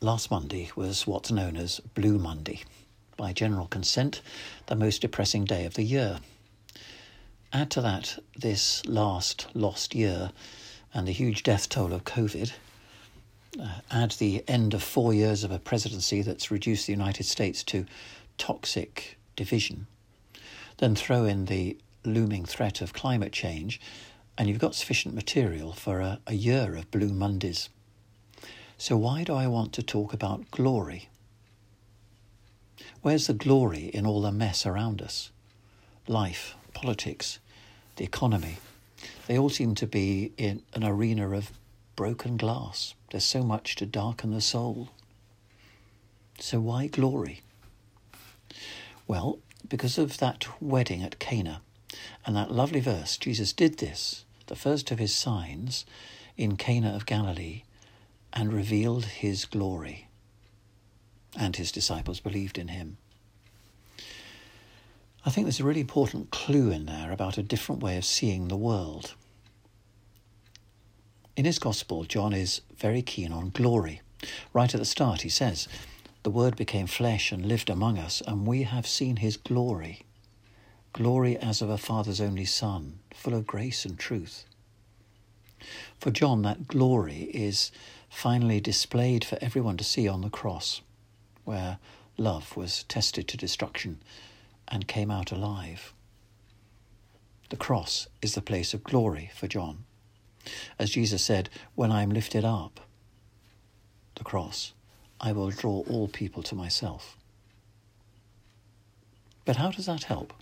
Last Monday was what's known as Blue Monday. By general consent, the most depressing day of the year. Add to that this last lost year and the huge death toll of COVID. Uh, add the end of four years of a presidency that's reduced the United States to toxic division. Then throw in the looming threat of climate change, and you've got sufficient material for a, a year of Blue Mondays. So, why do I want to talk about glory? Where's the glory in all the mess around us? Life, politics, the economy, they all seem to be in an arena of broken glass. There's so much to darken the soul. So, why glory? Well, because of that wedding at Cana and that lovely verse, Jesus did this, the first of his signs, in Cana of Galilee, and revealed his glory. And his disciples believed in him. I think there's a really important clue in there about a different way of seeing the world. In his Gospel, John is very keen on glory. Right at the start, he says, The Word became flesh and lived among us, and we have seen his glory. Glory as of a Father's only Son, full of grace and truth. For John, that glory is finally displayed for everyone to see on the cross, where love was tested to destruction and came out alive. The cross is the place of glory for John. As Jesus said, When I am lifted up, the cross, I will draw all people to myself. But how does that help?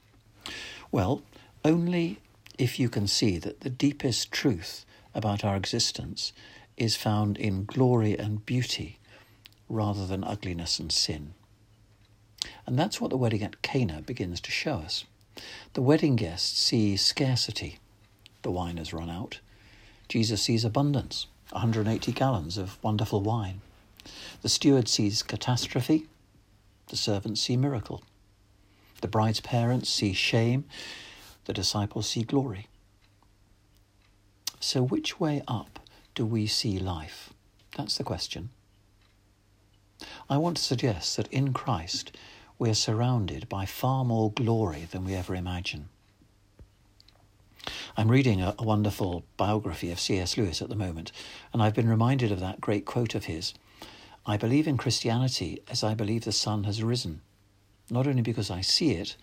Well, only if you can see that the deepest truth about our existence is found in glory and beauty rather than ugliness and sin. And that's what the wedding at Cana begins to show us. The wedding guests see scarcity. The wine has run out. Jesus sees abundance 180 gallons of wonderful wine. The steward sees catastrophe. The servants see miracle. The bride's parents see shame. The disciples see glory. So, which way up do we see life? That's the question. I want to suggest that in Christ, we are surrounded by far more glory than we ever imagine. I'm reading a, a, wonderful biography of C.S. Lewis at the moment, and I've been reminded of that great quote of his I believe in Christianity as I believe the sun has risen, not only because I see it,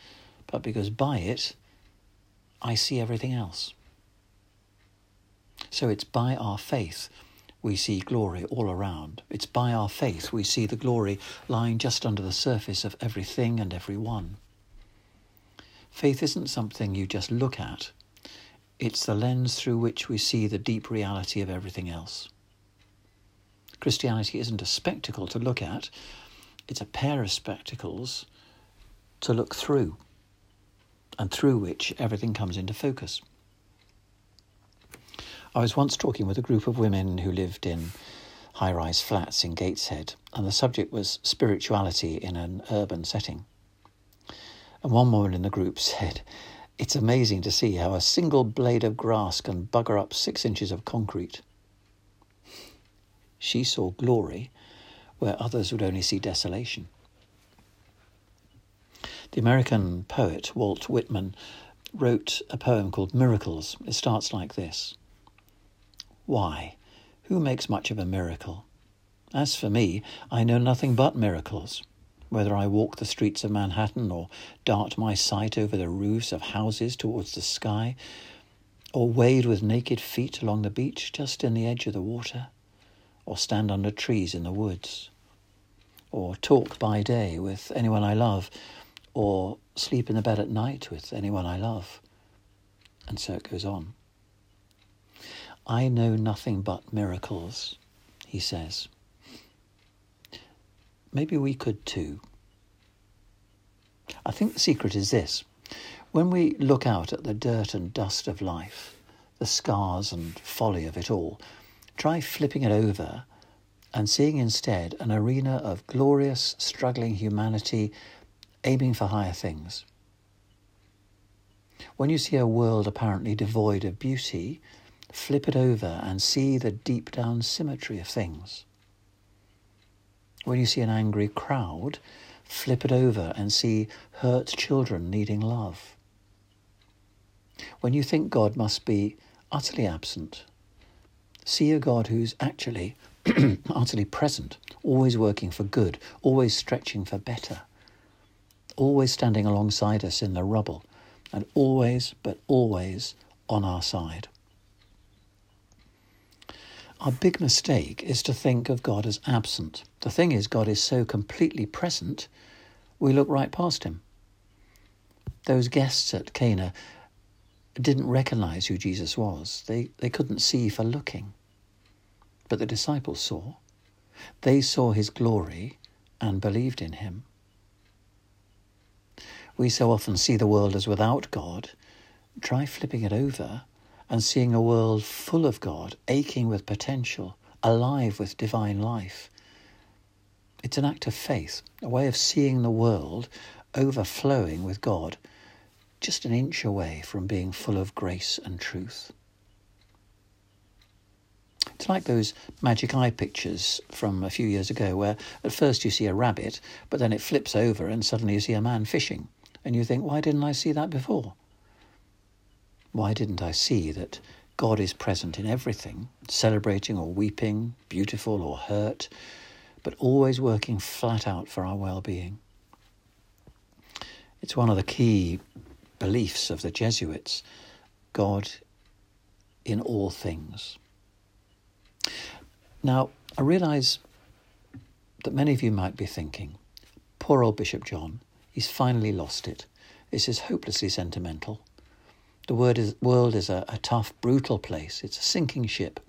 but because by it I see everything else. So it's by our faith we see glory all around. It's by our faith we see the glory lying just under the surface of everything and everyone. Faith isn't something you just look at, it's the lens through which we see the deep reality of everything else. Christianity isn't a spectacle to look at, it's a pair of spectacles to look through, and through which everything comes into focus. I was once talking with a group of women who lived in high rise flats in Gateshead, and the subject was spirituality in an urban setting. And one woman in the group said, It's amazing to see how a single blade of grass can bugger up six inches of concrete. She saw glory where others would only see desolation. The American poet Walt Whitman wrote a poem called Miracles. It starts like this why? Who makes much of a miracle? As for me, I know nothing but miracles. Whether I walk the streets of Manhattan or dart my sight over the roofs of houses towards the sky, or wade with naked feet along the beach just in the edge of the water, or stand under trees in the woods, or talk by day with anyone I love, or sleep in the bed at night with anyone I love. And so it goes on. I know nothing but miracles, he says. Maybe we could too. I think the secret is this. When we look out at the dirt and dust of life, the scars and folly of it all, try flipping it over and seeing instead an arena of glorious, struggling humanity aiming for higher things. When you see a world apparently devoid of beauty, flip it over and see the deep down symmetry of things. When you see an angry crowd, flip it over and see hurt children needing love. When you think God must be utterly absent, see a God who's actually utterly present, always working for good, always stretching for better, always standing alongside us in the rubble, and always, but always on our side. Our big mistake is to think of God as absent. The thing is, God is so completely present, we look right past him. Those guests at Cana didn't recognize who Jesus was, they, they couldn't see for looking. But the disciples saw. They saw his glory and believed in him. We so often see the world as without God. Try flipping it over and seeing a world full of God, aching with potential, alive with divine life. It's an act of faith, a way of seeing the world overflowing with God, just an inch away from being full of grace and truth. It's like those magic eye pictures from a few years ago where at first you see a rabbit, but then it flips over and suddenly you see a man fishing. And you think, why didn't I see that before? Why didn't I see that God is present in everything, celebrating or weeping, beautiful or hurt, but always working flat out for our well being? It's one of the key beliefs of the Jesuits God in all things. Now, I realise that many of you might be thinking, poor old Bishop John, he's finally lost it. This is hopelessly sentimental. The word is, world is a, a tough, brutal place. It's a sinking ship.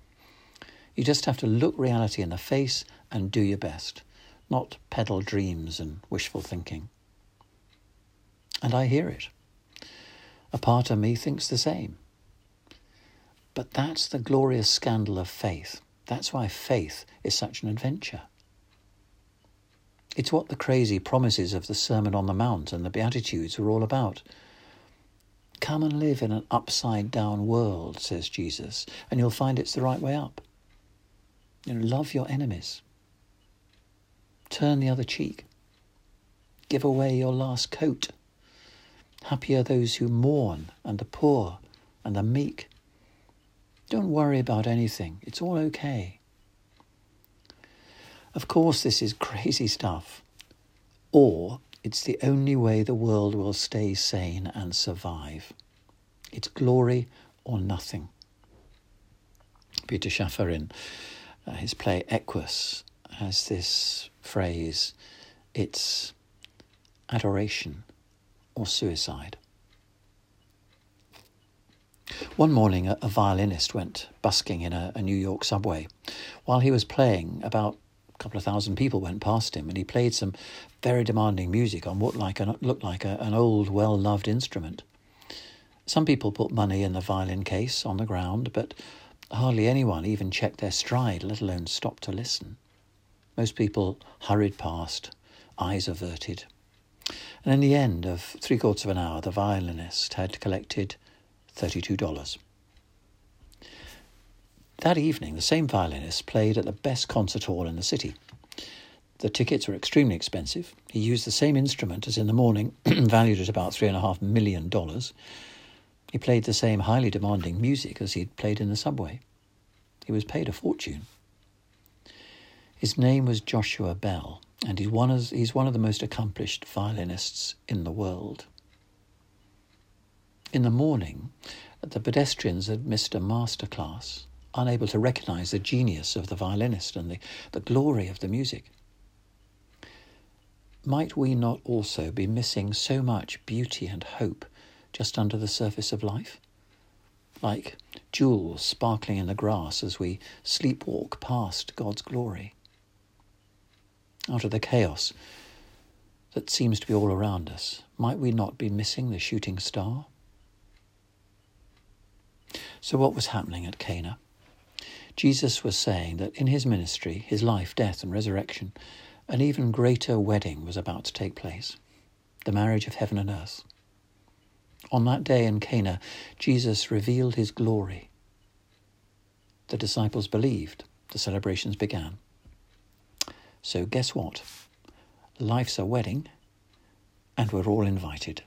You just have to look reality in the face and do your best, not peddle dreams and wishful thinking. And I hear it. A part of me thinks the same. But that's the glorious scandal of faith. That's why faith is such an adventure. It's what the crazy promises of the Sermon on the Mount and the Beatitudes are all about. Come and live in an upside down world, says Jesus, and you'll find it's the right way up. You know, love your enemies. Turn the other cheek. Give away your last coat. Happy are those who mourn and the poor and the meek. Don't worry about anything. It's all okay. Of course, this is crazy stuff. Or it's the only way the world will stay sane and survive. It's glory or nothing. Peter Shaffer, in uh, his play Equus, has this phrase it's adoration or suicide. One morning, a, violinist went busking in a, a New York subway. While he was playing, about a couple of thousand people went past him, and he played some very demanding music on what like an, looked like a, an old, well loved instrument. Some people put money in the violin case on the ground, but hardly anyone even checked their stride, let alone stopped to listen. Most people hurried past, eyes averted. And in the end of three quarters of an hour, the violinist had collected $32. That evening, the same violinist played at the best concert hall in the city. The tickets were extremely expensive. He used the same instrument as in the morning, valued at about $3.5 million. He played the same highly demanding music as he'd played in the subway. He was paid a fortune. His name was Joshua Bell, and he's one, of, he's one of the most accomplished violinists in the world. In the morning, the pedestrians had missed a master class unable to recognize the genius of the violinist and the, the glory of the music. Might we not also be missing so much beauty and hope just under the surface of life? Like jewels sparkling in the grass as we sleepwalk past God's glory. Out of the chaos that seems to be all around us, might we not be missing the shooting star? So, what was happening at Cana? Jesus was saying that in his ministry, his life, death, and resurrection, an even greater wedding was about to take place the marriage of heaven and earth. On that day in Cana, Jesus revealed his glory. The disciples believed. The celebrations began. So, guess what? Life's a wedding, and we're all invited.